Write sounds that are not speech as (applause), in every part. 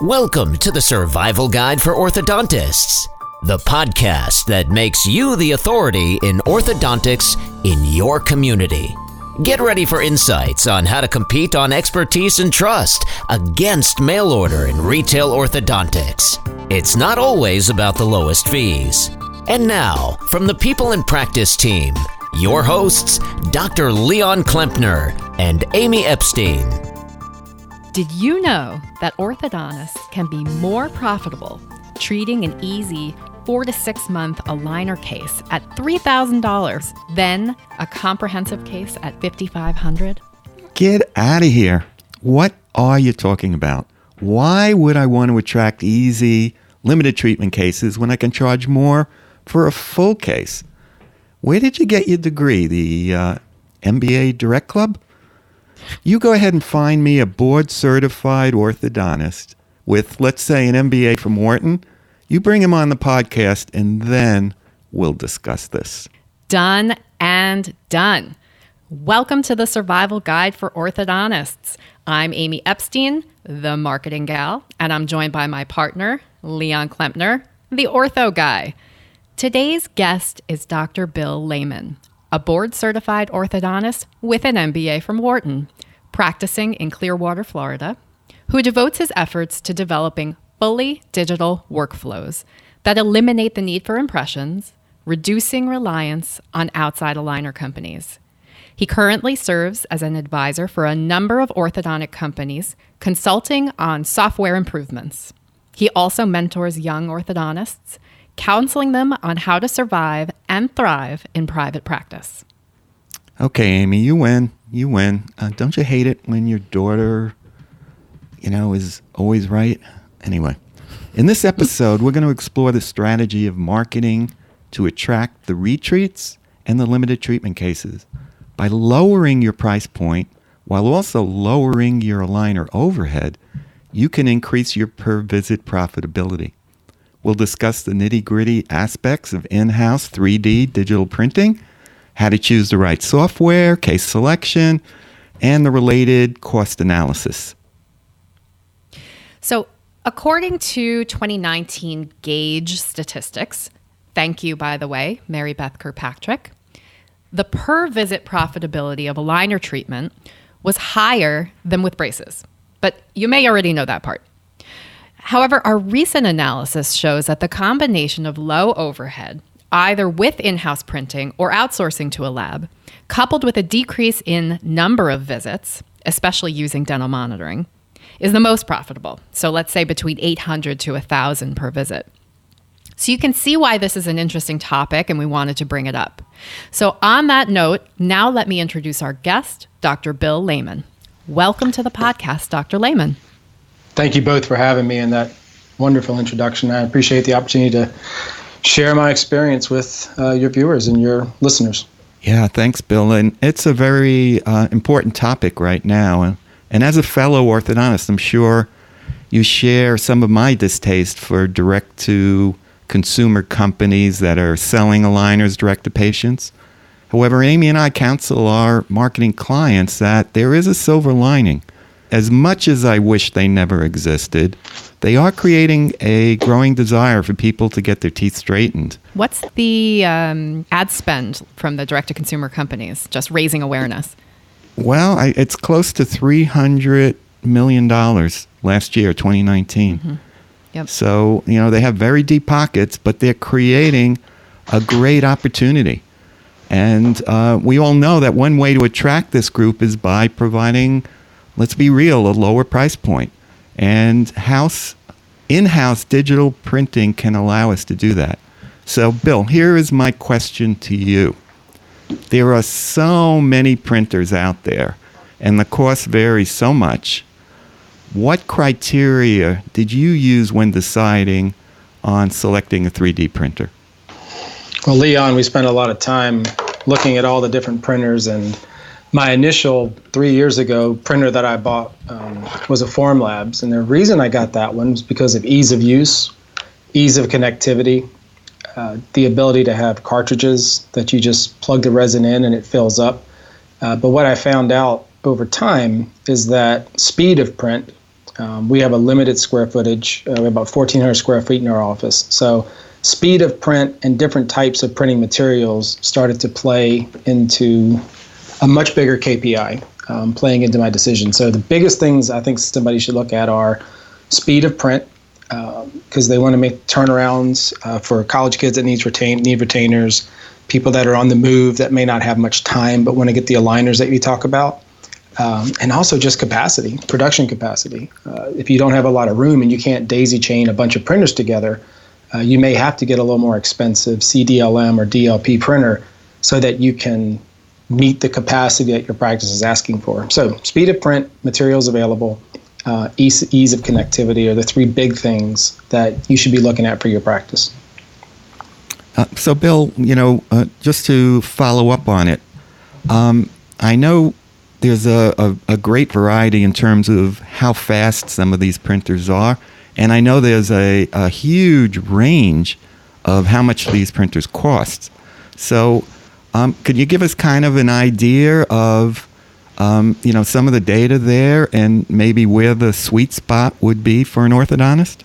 Welcome to the Survival Guide for Orthodontists, the podcast that makes you the authority in orthodontics in your community. Get ready for insights on how to compete on expertise and trust against mail order in retail orthodontics. It's not always about the lowest fees. And now, from the People in Practice team, your hosts, Dr. Leon Klempner and Amy Epstein. Did you know that orthodontists can be more profitable treating an easy four to six month aligner case at $3,000 than a comprehensive case at 5,500? Get out of here. What are you talking about? Why would I want to attract easy, limited treatment cases when I can charge more for a full case? Where did you get your degree? The uh, MBA Direct Club? You go ahead and find me a board certified orthodontist with, let's say, an MBA from Wharton. You bring him on the podcast, and then we'll discuss this. Done and done. Welcome to the Survival Guide for Orthodontists. I'm Amy Epstein, the marketing gal, and I'm joined by my partner, Leon Klempner, the ortho guy. Today's guest is Dr. Bill Layman, a board certified orthodontist with an MBA from Wharton, practicing in Clearwater, Florida, who devotes his efforts to developing fully digital workflows that eliminate the need for impressions, reducing reliance on outside aligner companies. He currently serves as an advisor for a number of orthodontic companies, consulting on software improvements. He also mentors young orthodontists counseling them on how to survive and thrive in private practice. Okay, Amy, you win. You win. Uh, don't you hate it when your daughter, you know, is always right? Anyway, in this episode, we're going to explore the strategy of marketing to attract the retreats and the limited treatment cases by lowering your price point while also lowering your aligner overhead. You can increase your per visit profitability. We'll discuss the nitty gritty aspects of in house 3D digital printing, how to choose the right software, case selection, and the related cost analysis. So, according to 2019 Gaidge statistics, thank you, by the way, Mary Beth Kirkpatrick, the per visit profitability of aligner treatment was higher than with braces. But you may already know that part. However, our recent analysis shows that the combination of low overhead, either with in house printing or outsourcing to a lab, coupled with a decrease in number of visits, especially using dental monitoring, is the most profitable. So let's say between 800 to 1,000 per visit. So you can see why this is an interesting topic and we wanted to bring it up. So, on that note, now let me introduce our guest, Dr. Bill Layman. Welcome to the podcast, Dr. Layman. Thank you both for having me and that wonderful introduction. I appreciate the opportunity to share my experience with uh, your viewers and your listeners. Yeah, thanks, Bill. And it's a very uh, important topic right now. And as a fellow orthodontist, I'm sure you share some of my distaste for direct to consumer companies that are selling aligners direct to patients. However, Amy and I counsel our marketing clients that there is a silver lining as much as I wish they never existed, they are creating a growing desire for people to get their teeth straightened. What's the um, ad spend from the direct to consumer companies, just raising awareness? Well, I, it's close to $300 million last year, 2019. Mm-hmm. Yep. So, you know, they have very deep pockets, but they're creating a great opportunity. And uh, we all know that one way to attract this group is by providing let's be real, a lower price point. And house in-house digital printing can allow us to do that. So, Bill, here is my question to you. There are so many printers out there, and the cost varies so much. What criteria did you use when deciding on selecting a 3D printer? Well, Leon, we spent a lot of time looking at all the different printers and my initial three years ago printer that I bought um, was a Formlabs, and the reason I got that one was because of ease of use, ease of connectivity, uh, the ability to have cartridges that you just plug the resin in and it fills up. Uh, but what I found out over time is that speed of print Um, we have a limited square footage. Uh, we have about 1,400 square feet in our office. So speed of print and different types of printing materials started to play into a much bigger KPI, um, playing into my decision. So the biggest things I think somebody should look at are speed of print, because um, they want to make turnarounds uh, for college kids that needs retain need retainers, people that are on the move that may not have much time but want to get the aligners that you talk about. Um, and also just capacity, production capacity. Uh, if you don't have a lot of room and you can't daisy chain a bunch of printers together, uh, you may have to get a little more expensive CDLM or DLP printer so that you can meet the capacity that your practice is asking for. So, speed of print, materials available, uh, ease, ease of connectivity are the three big things that you should be looking at for your practice. Uh, so, Bill, you know, uh, just to follow up on it, um, I know there's a, a, a, great variety in terms of how fast some of these printers are. And I know there's a, a huge range of how much these printers cost. So, um, could you give us kind of an idea of, um, you know, some of the data there and maybe where the sweet spot would be for an orthodontist?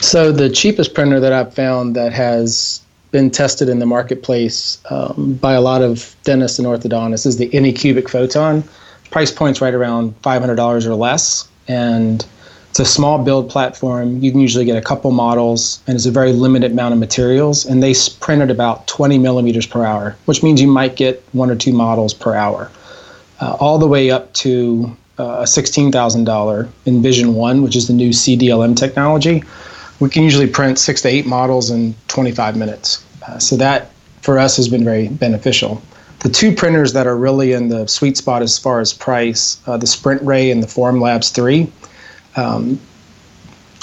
So the cheapest printer that I've found that has been tested in the marketplace um, by a lot of dentists and orthodontists is the Anycubic Photon. Price point's right around $500 or less, and it's a small build platform. You can usually get a couple models, and it's a very limited amount of materials. And they print at about 20 millimeters per hour, which means you might get one or two models per hour, uh, all the way up to uh, a $16,000 Envision One, which is the new CDLM technology. We can usually print six to eight models in 25 minutes. Uh, so that for us has been very beneficial. The two printers that are really in the sweet spot as far as price, uh, the SprintRay and the Formlabs 3, um,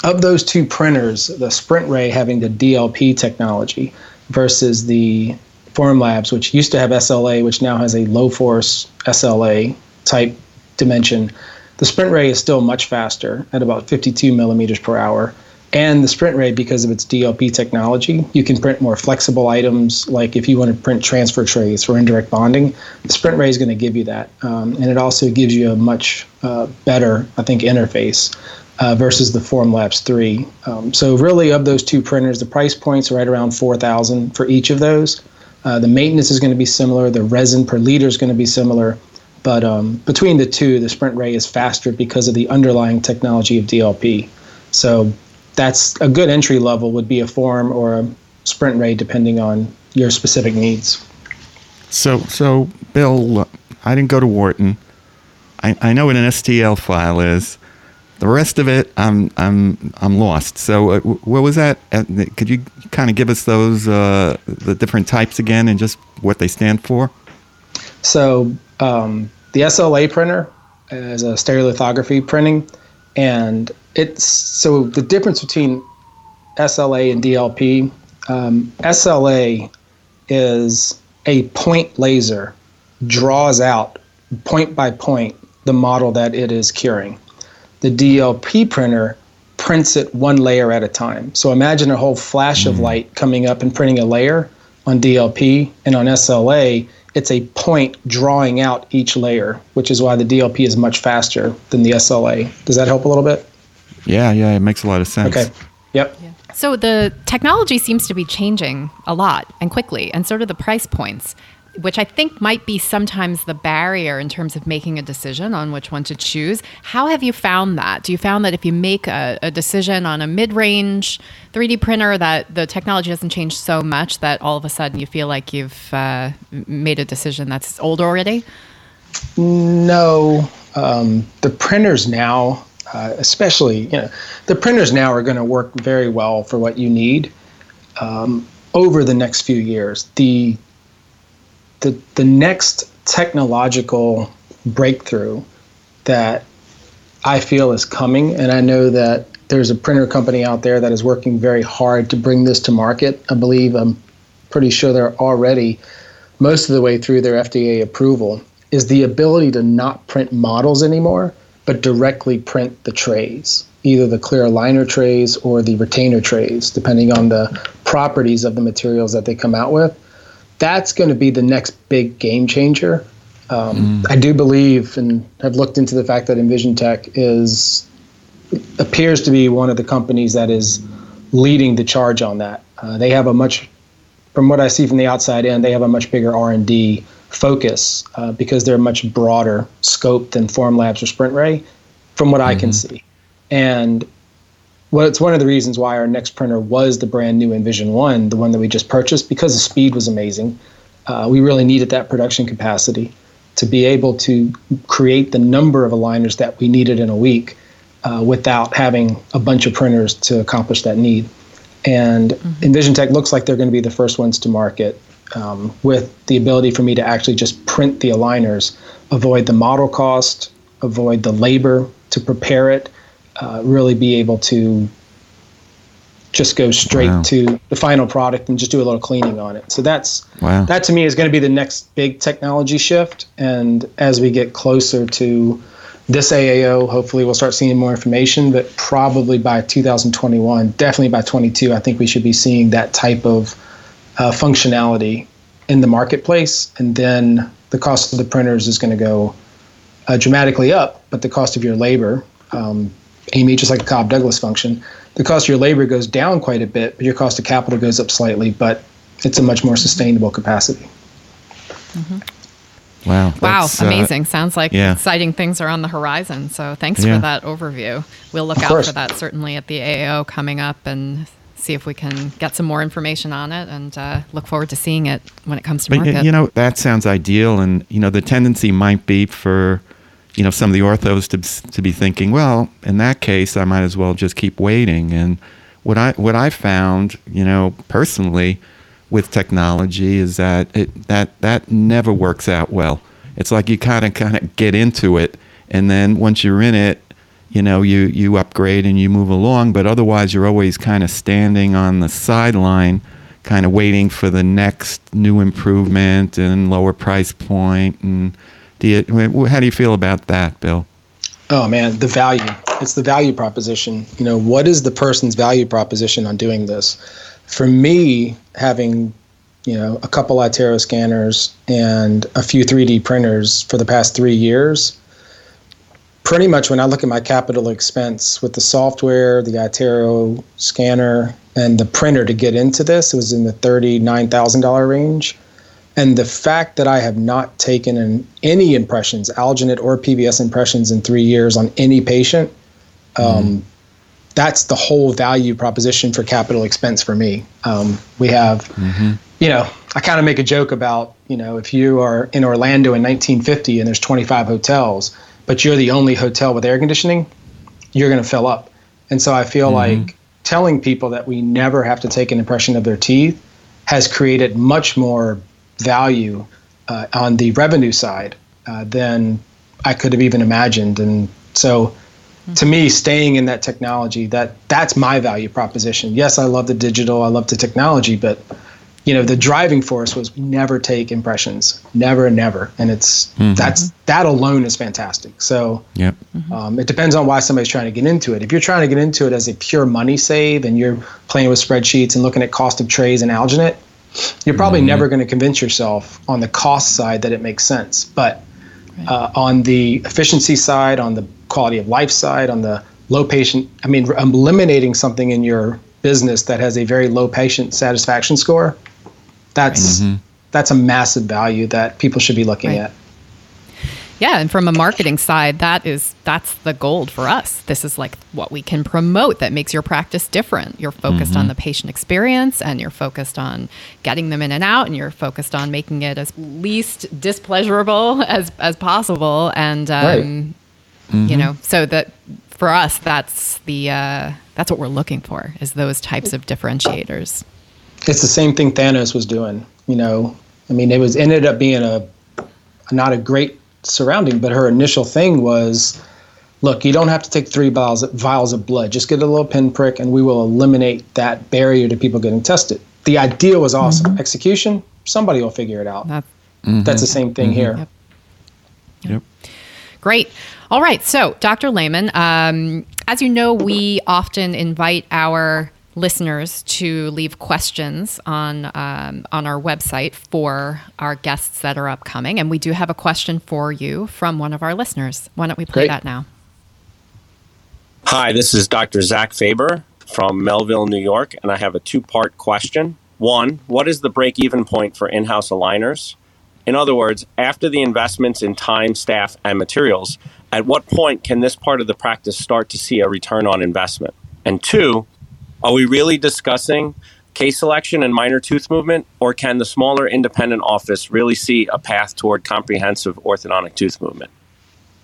of those two printers, the SprintRay having the DLP technology versus the Formlabs, which used to have SLA, which now has a low force SLA type dimension, the SprintRay is still much faster at about 52 millimeters per hour. And the sprint SprintRay, because of its DLP technology, you can print more flexible items. Like if you want to print transfer trays for indirect bonding, the SprintRay is going to give you that, um, and it also gives you a much uh, better, I think, interface uh, versus the Formlabs 3. Um, so really, of those two printers, the price points right around 4,000 for each of those. Uh, the maintenance is going to be similar. The resin per liter is going to be similar. But um, between the two, the SprintRay is faster because of the underlying technology of DLP. So that's a good entry level would be a form or a SprintRay depending on your specific needs. So, so Bill, I didn't go to Wharton. I, I know what an STL file is. The rest of it, I'm I'm I'm lost. So, uh, what was that? Uh, could you kind of give us those uh, the different types again and just what they stand for? So, um, the SLA printer is a stereolithography printing, and it's so the difference between SLA and DLP. Um, SLA is a point laser draws out point by point the model that it is curing. The DLP printer prints it one layer at a time. So imagine a whole flash mm. of light coming up and printing a layer on DLP and on SLA it's a point drawing out each layer, which is why the DLP is much faster than the SLA. Does that help a little bit? Yeah, yeah, it makes a lot of sense. Okay. Yep. Yeah. So the technology seems to be changing a lot and quickly, and so do the price points, which I think might be sometimes the barrier in terms of making a decision on which one to choose. How have you found that? Do you found that if you make a, a decision on a mid-range 3D printer, that the technology hasn't changed so much that all of a sudden you feel like you've uh, made a decision that's old already? No, um, the printers now uh, especially you know the printers now are going to work very well for what you need um, over the next few years. The the the next technological breakthrough that I feel is coming, and I know that there's a printer company out there that is working very hard to bring this to market. I believe I'm pretty sure they're already most of the way through their FDA approval. Is the ability to not print models anymore but directly print the trays, either the clear aligner trays or the retainer trays, depending on the properties of the materials that they come out with. That's going to be the next big game changer. Um, mm. I do believe and have looked into the fact that EnvisionTEC is appears to be one of the companies that is leading the charge on that. Uh, they have a much, from what I see from the outside in, they have a much bigger R and D focus uh, because they're much broader scope than Formlabs or SprintRay, from what mm-hmm. I can mm-hmm. see. And well, it's one of the reasons why our next printer was the brand new Envision One, the one that we just purchased, because the speed was amazing. Uh, we really needed that production capacity to be able to create the number of aligners that we needed in a week uh, without having a bunch of printers to accomplish that need. And mm-hmm. EnvisionTEC looks like they're going to be the first ones to market um, with the ability for me to actually just print the aligners, avoid the model cost, avoid the labor to prepare it, uh, really be able to just go straight wow. to the final product and just do a little cleaning on it. So that's wow. that to me is going to be the next big technology shift. And as we get closer to this AAO, hopefully we'll start seeing more information. But probably by 2021, definitely by 22, I think we should be seeing that type of uh, functionality in the marketplace. And then the cost of the printers is going to go uh, dramatically up, but the cost of your labor, um, Amy, just like a Cobb Douglas function, the cost of your labor goes down quite a bit, but your cost of capital goes up slightly, but it's a much more sustainable capacity. Mm-hmm. Wow. Wow. Uh, amazing. Uh, Sounds like yeah. exciting things are on the horizon. So thanks yeah. for that overview. We'll look out for that certainly at the AAO coming up and see if we can get some more information on it and uh, look forward to seeing it when it comes to but, market. You know, that sounds ideal. And, you know, the tendency might be for you know, some of the orthos to to be thinking, well, in that case, I might as well just keep waiting. And what I what I found, you know, personally, with technology is that it that that never works out well. It's like you kind of kind of get into it, and then once you're in it, you know, you you upgrade and you move along. But otherwise, you're always kind of standing on the sideline, kind of waiting for the next new improvement and lower price point and do you, how do you feel about that, Bill? Oh man, the value. It's the value proposition. You know, what is the person's value proposition on doing this? For me, having you know a couple iTero scanners and a few 3D printers for the past three years, pretty much when I look at my capital expense with the software, the iTero scanner, and the printer to get into this, it was in the thirty-nine thousand dollar range. And the fact that I have not taken in any impressions, alginate or PBS impressions in three years on any patient, um, mm that's the whole value proposition for capital expense for me. Um, we have, mm-hmm. you know, I kind of make a joke about, you know, if you are in Orlando in 1950 and there's 25 hotels, but you're the only hotel with air conditioning, you're going to fill up. And so I feel mm-hmm. like telling people that we never have to take an impression of their teeth has created much more value uh, on the revenue side uh, than I could have even imagined. And so, mm-hmm. to me, staying in that technology that that's my value proposition. Yes, I love the digital, I love the technology, but you know the driving force was we never take impressions never never and it's mm-hmm. that's that alone is fantastic so yep. Mm-hmm. Um, it depends on why somebody's trying to get into it if you're trying to get into it as a pure money save and you're playing with spreadsheets and looking at cost of trays and alginate you're probably mm-hmm. never going to convince yourself on the cost side that it makes sense. But uh, on the efficiency side, on the quality of life side, on the low patient, I mean, eliminating something in your business that has a very low patient satisfaction score, that's mm-hmm. that's a massive value that people should be looking right. at. Yeah, and from a marketing side, that is that's the gold for us. This is like what we can promote that makes your practice different. You're focused mm-hmm. on the patient experience and you're focused on getting them in and out and you're focused on making it as least displeasurable as as possible and um, right. mm-hmm. you know, so that for us that's the uh, that's what we're looking for is those types of differentiators. It's the same thing Theranos was doing, you know. I mean, it was ended up being a not a great surrounding, but her initial thing was, look, you don't have to take three vials, vials of blood. Just get a little pinprick, and we will eliminate that barrier to people getting tested. The idea was awesome. Mm-hmm. Execution, somebody will figure it out. That, mm-hmm. That's the same thing mm-hmm. here. Yep. yep. Great. All right. So, Dr. Layman, um, as you know, we often invite our listeners to leave questions on um, on our website for our guests that are upcoming, and we do have a question for you from one of our listeners. Why don't we play Great. that now? Hi, this is Dr. Zach Faber from Melville, New York, and I have a two part question. One, what is the break even point for in house aligners? In other words, after the investments in time, staff, and materials, at what point can this part of the practice start to see a return on investment? And two, are we really discussing case selection and minor tooth movement, or can the smaller independent office really see a path toward comprehensive orthodontic tooth movement?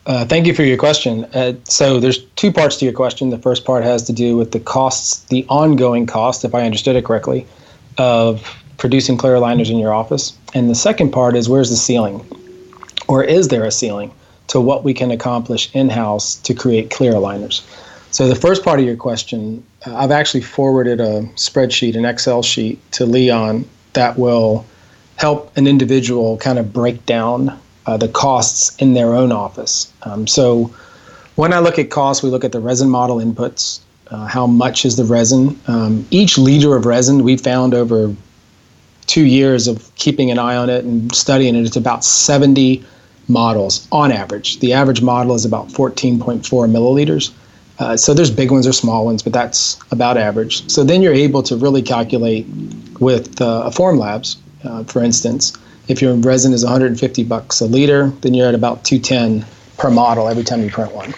Uh, thank you for your question. Uh, so there's two parts to your question. The first part has to do with the costs, the ongoing cost, if I understood it correctly, of producing clear aligners in your office. And the second part is where's the ceiling? Or is there a ceiling to what we can accomplish in-house to create clear aligners? So the first part of your question, uh, I've actually forwarded a spreadsheet, an Excel sheet to Leon that will help an individual kind of break down uh, the costs in their own office. Um, so when I look at costs, we look at the resin model inputs. Uh, how much is the resin? Um, each liter of resin we found over two years of keeping an eye on it and studying it, it's about 70 models on average. The average model is about 14.4 milliliters. Uh, so there's big ones or small ones, but that's about average. So then you're able to really calculate with uh, Formlabs, uh, for instance, if your resin is 150 bucks a liter, then you're at about 210 per model every time you print one.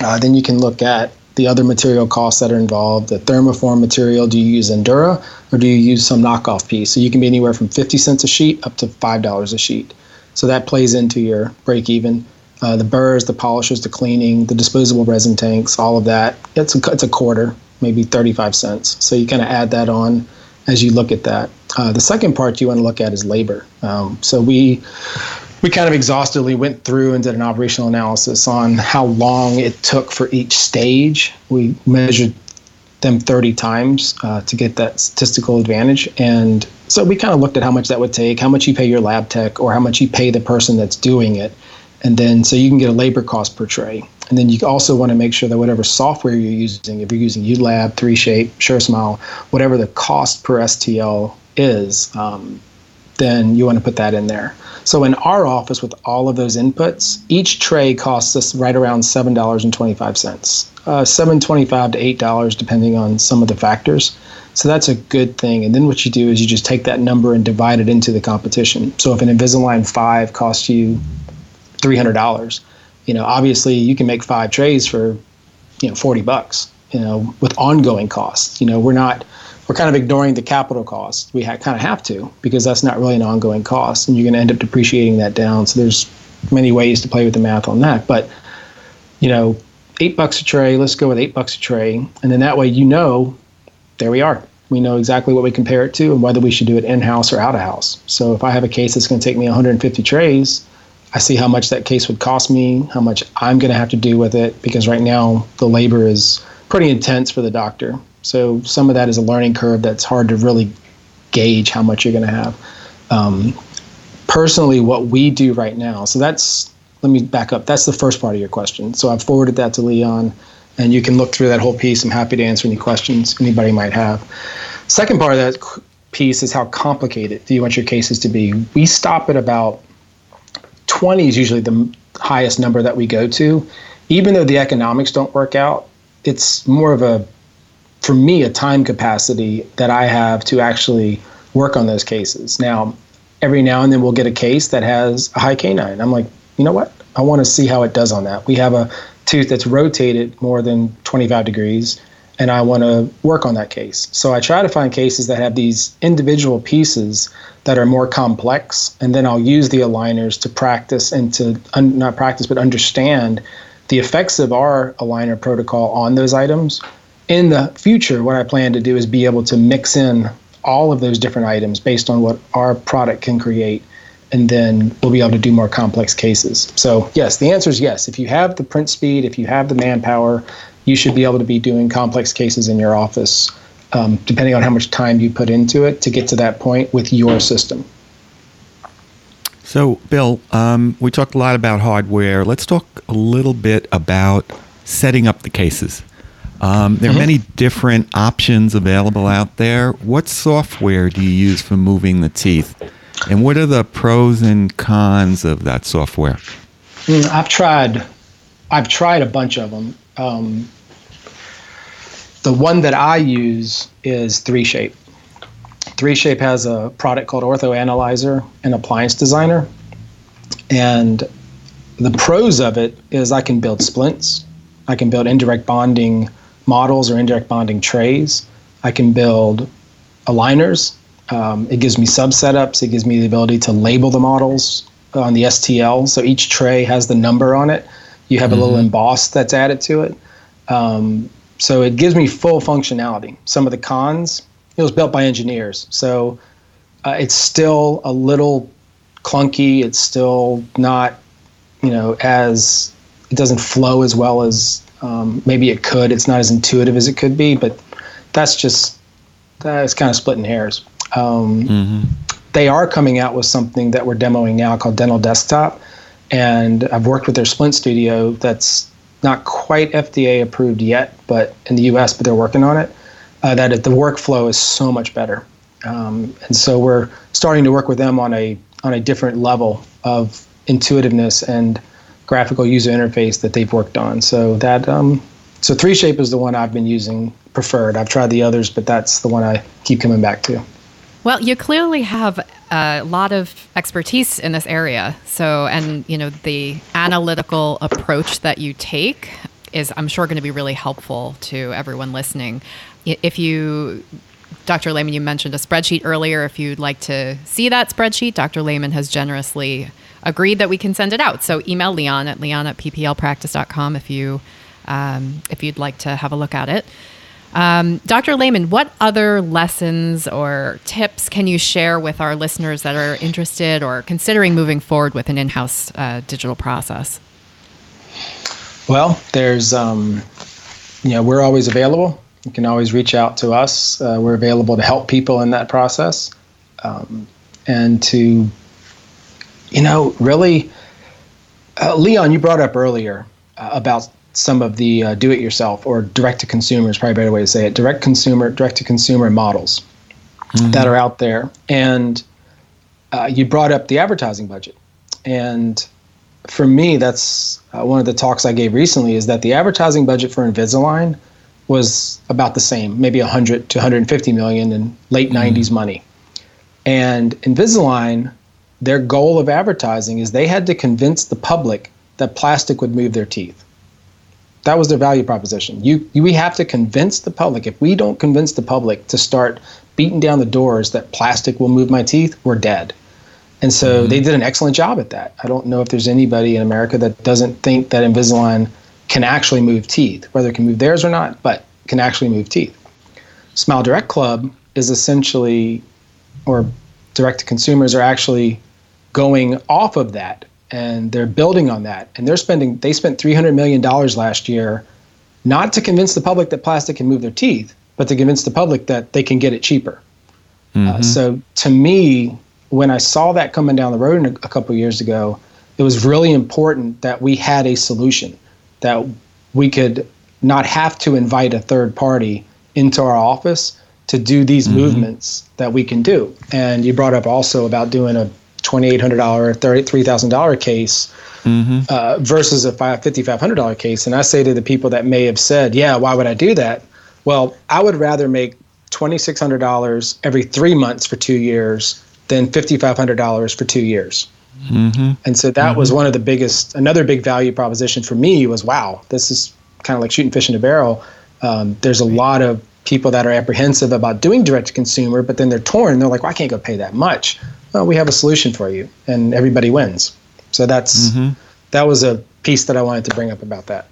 Uh, then you can look at the other material costs that are involved. The thermoform material, do you use Zendura or do you use some knockoff piece? So you can be anywhere from 50 cents a sheet up to $5 a sheet. So that plays into your break even. Uh, the burrs, the polishers, the cleaning, the disposable resin tanks, all of that. It's a, it's a quarter, maybe 35 cents. So you kind of add that on as you look at that. Uh, the second part you want to look at is labor. Um, so we we kind of exhaustively went through and did an operational analysis on how long it took for each stage. We measured them 30 times uh, to get that statistical advantage. And so we kind of looked at how much that would take, how much you pay your lab tech, or how much you pay the person that's doing it. And then so you can get a labor cost per tray. And then you also want to make sure that whatever software you're using, if you're using ULab, 3Shape, SureSmile, whatever the cost per STL is, um, then you want to put that in there. So in our office, with all of those inputs, each tray costs us right around seven dollars and twenty-five cents, uh, seven twenty-five to eight dollars, depending on some of the factors. So that's a good thing. And then what you do is you just take that number and divide it into the competition. So if an Invisalign five costs you three hundred dollars, you know, obviously you can make five trays for, you know, forty bucks. You know, with ongoing costs. You know, we're not we're kind of ignoring the capital cost. We ha- kind of have to because that's not really an ongoing cost, and you're going to end up depreciating that down. So there's many ways to play with the math on that. But you know, eight bucks a tray. Let's go with eight bucks a tray, and then that way you know, there we are. We know exactly what we compare it to and whether we should do it in house or out of house. So if I have a case that's going to take me 150 trays, I see how much that case would cost me, how much I'm going to have to do with it, because right now the labor is pretty intense for the doctor. So some of that is a learning curve that's hard to really gauge how much you're going to have. Um, personally, what we do right now, so that's, let me back up. That's the first part of your question. So I've forwarded that to Leon, and you can look through that whole piece. I'm happy to answer any questions anybody might have. Second part of that piece is how complicated do you want your cases to be? We stop at about 20 is usually the highest number that we go to. Even though the economics don't work out, it's more of a for me a time capacity that I have to actually work on those cases. Now, every now and then we'll get a case that has a high canine. I'm like, you know what? I want to see how it does on that. We have a tooth that's rotated more than 25 degrees, and I want to work on that case. So I try to find cases that have these individual pieces that are more complex, and then I'll use the aligners to practice and to un- not practice but understand the effects of our aligner protocol on those items in the future, what I plan to do is be able to mix in all of those different items based on what our product can create. And then we'll be able to do more complex cases. So, yes, the answer is yes. If you have the print speed, if you have the manpower, you should be able to be doing complex cases in your office, um, depending on how much time you put into it to get to that point with your system. So, Bill, um, we talked a lot about hardware. Let's talk a little bit about setting up the cases. Um, there are mm-hmm. many different options available out there. What software do you use for moving the teeth? And what are the pros and cons of that software? Mm, I've tried, I've tried a bunch of them. Um, the one that I use is 3Shape. 3Shape has a product called Ortho Analyzer and Appliance Designer. And the pros of it is I can build splints, I can build indirect bonding models or indirect bonding trays, I can build aligners. Um, it gives me sub setups, it gives me the ability to label the models on the STL. So each tray has the number on it. You have mm-hmm. a little mm-hmm. emboss that's added to it. Um, so it gives me full functionality. Some of the cons, it was built by engineers. So uh, it's still a little clunky. It's still not, you know, as it doesn't flow as well as um, maybe it could. It's not as intuitive as it could be, but that's just that's kind of splitting hairs. Um, mm-hmm. They are coming out with something that we're demoing now called Dental Desktop, and I've worked with their Splint Studio. That's not quite FDA approved yet, but in the U.S., but they're working on it. Uh, that it, the workflow is so much better, um, and so we're starting to work with them on a on a different level of intuitiveness and graphical user interface that they've worked on. So that um, so 3Shape is the one I've been using preferred. I've tried the others, but that's the one I keep coming back to. Well, you clearly have a lot of expertise in this area. So, and you know, the analytical approach that you take is, I'm sure, going to be really helpful to everyone listening. If you Dr. Layman, you mentioned a spreadsheet earlier. If you'd like to see that spreadsheet, Dr. Layman has generously agreed that we can send it out. So email Leon at leon at pplpractice.com if you um, if you'd like to have a look at it. Um, Dr. Layman, what other lessons or tips can you share with our listeners that are interested or considering moving forward with an in-house uh, digital process? Well, there's, um, you know, we're always available. You can always reach out to us. Uh, we're available to help people in that process um, and to, you know, really. Uh, Leon, you brought up earlier uh, about some of the uh, do-it-yourself or direct-to-consumer is probably a better way to say it. Direct consumer, direct-to-consumer models mm-hmm. that are out there, and uh, you brought up the advertising budget, and for me, that's uh, one of the talks I gave recently. Is that the advertising budget for Invisalign was about the same, maybe 100 to 150 million in late mm-hmm. 90s money, and Invisalign, their goal of advertising is they had to convince the public that plastic would move their teeth that was their value proposition. You, you, we have to convince the public. If we don't convince the public to start beating down the doors that plastic will move my teeth, we're dead. And so mm-hmm. they did an excellent job at that. I don't know if there's anybody in America that doesn't think that Invisalign can actually move teeth, whether it can move theirs or not, but can actually move teeth. Smile Direct Club is essentially, or direct to consumers are actually going off of that and they're building on that and they're spending they spent 300 million dollars last year not to convince the public that plastic can move their teeth but to convince the public that they can get it cheaper uh, mm-hmm. uh, so to me when i saw that coming down the road a, a couple years ago it was really important that we had a solution that we could not have to invite a third party into our office to do these mm-hmm. movements that we can do and you brought up also about doing a $2,800, $3,000 case mm-hmm. uh, versus a $5,500 case. And I say to the people that may have said, yeah, why would I do that? Well, I would rather make $2,600 every three months for two years than $5,500 for two years. Mm-hmm. And so that mm-hmm. was one of the biggest, another big value proposition for me was wow, this is kind of like shooting fish in a barrel. Um, there's a lot of people that are apprehensive about doing direct to consumer, but then they're torn. They're like, well, I can't go pay that much well, we have a solution for you, and everybody wins. So that's mm-hmm. that was a piece that I wanted to bring up about that.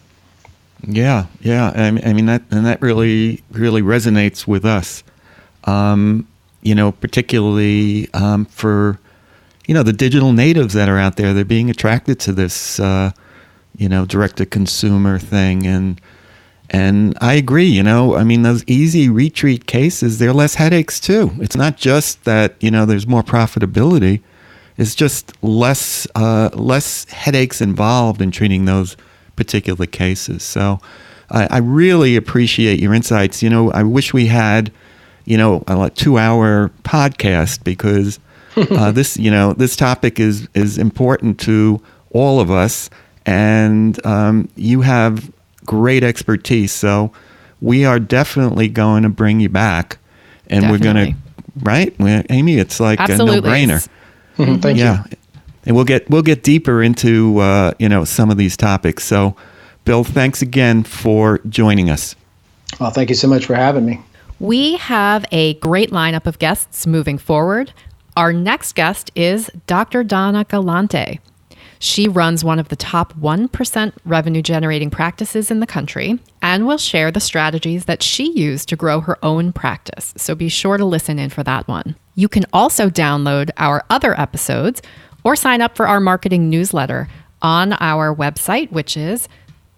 Yeah, yeah. I mean, that and that really really resonates with us. Um, you know, particularly um, for you know the digital natives that are out there. They're being attracted to this, uh, you know, direct to consumer thing, and and I agree, you know, I mean, those easy retreat cases, they're less headaches too. It's not just that, you know, there's more profitability. It's just less, uh, less headaches involved in treating those particular cases. So I, I really appreciate your insights. You know, I wish we had, you know, a two hour podcast because (laughs) uh, this, you know, this topic is, is important to all of us. And um, you have great expertise. So we are definitely going to bring you back, and Definitely. we're going to right, We- Amy. It's like Absolutely. a no-brainer. Mhm, Thank yeah, and we'll get we'll get deeper into uh, you know some of these topics. So, Bill, thanks again for joining us. Well, thank you so much for having me. We have a great lineup of guests moving forward. Our next guest is Dr. Donna Galante. She runs one of the top 1% revenue generating practices in the country and will share the strategies that she used to grow her own practice. So be sure to listen in for that one. You can also download our other episodes or sign up for our marketing newsletter on our website, which is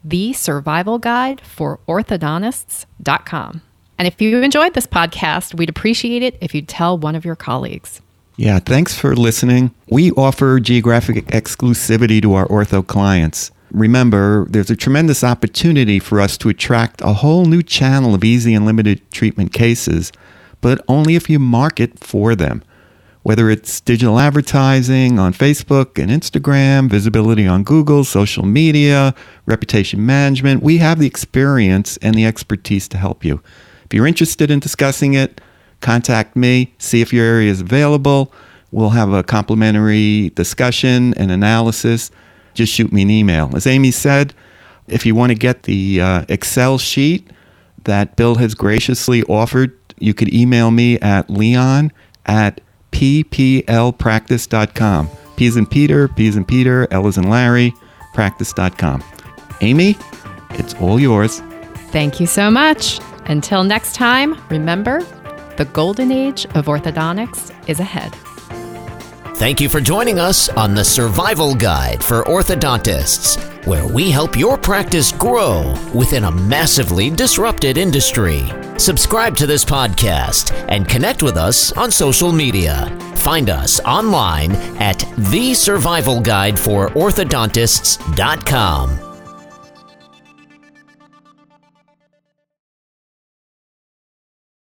the survival guide for orthodontists.com. And if you enjoyed this podcast, we'd appreciate it if you'd tell one of your colleagues. Yeah, thanks for listening. We offer geographic exclusivity to our ortho clients. Remember, there's a tremendous opportunity for us to attract a whole new channel of easy and limited treatment cases, but only if you market for them. Whether it's digital advertising on Facebook and Instagram, visibility on Google, social media, reputation management, we have the experience and the expertise to help you. If you're interested in discussing it, contact me, see if your area is available. We'll have a complimentary discussion and analysis. Just shoot me an email. As Amy said, if you want to get the uh, Excel sheet that Bill has graciously offered, you could email me at leon at pplpractice.com. Is in Peter, P is in Peter, L is in Larry, practice.com. Amy, it's all yours. Thank you so much. Until next time, remember the golden age of orthodontics is ahead. Thank you for joining us on the Survival Guide for Orthodontists, where we help your practice grow within a massively disrupted industry. Subscribe to this podcast and connect with us on social media. Find us online at thesurvivalguidefororthodontists.com.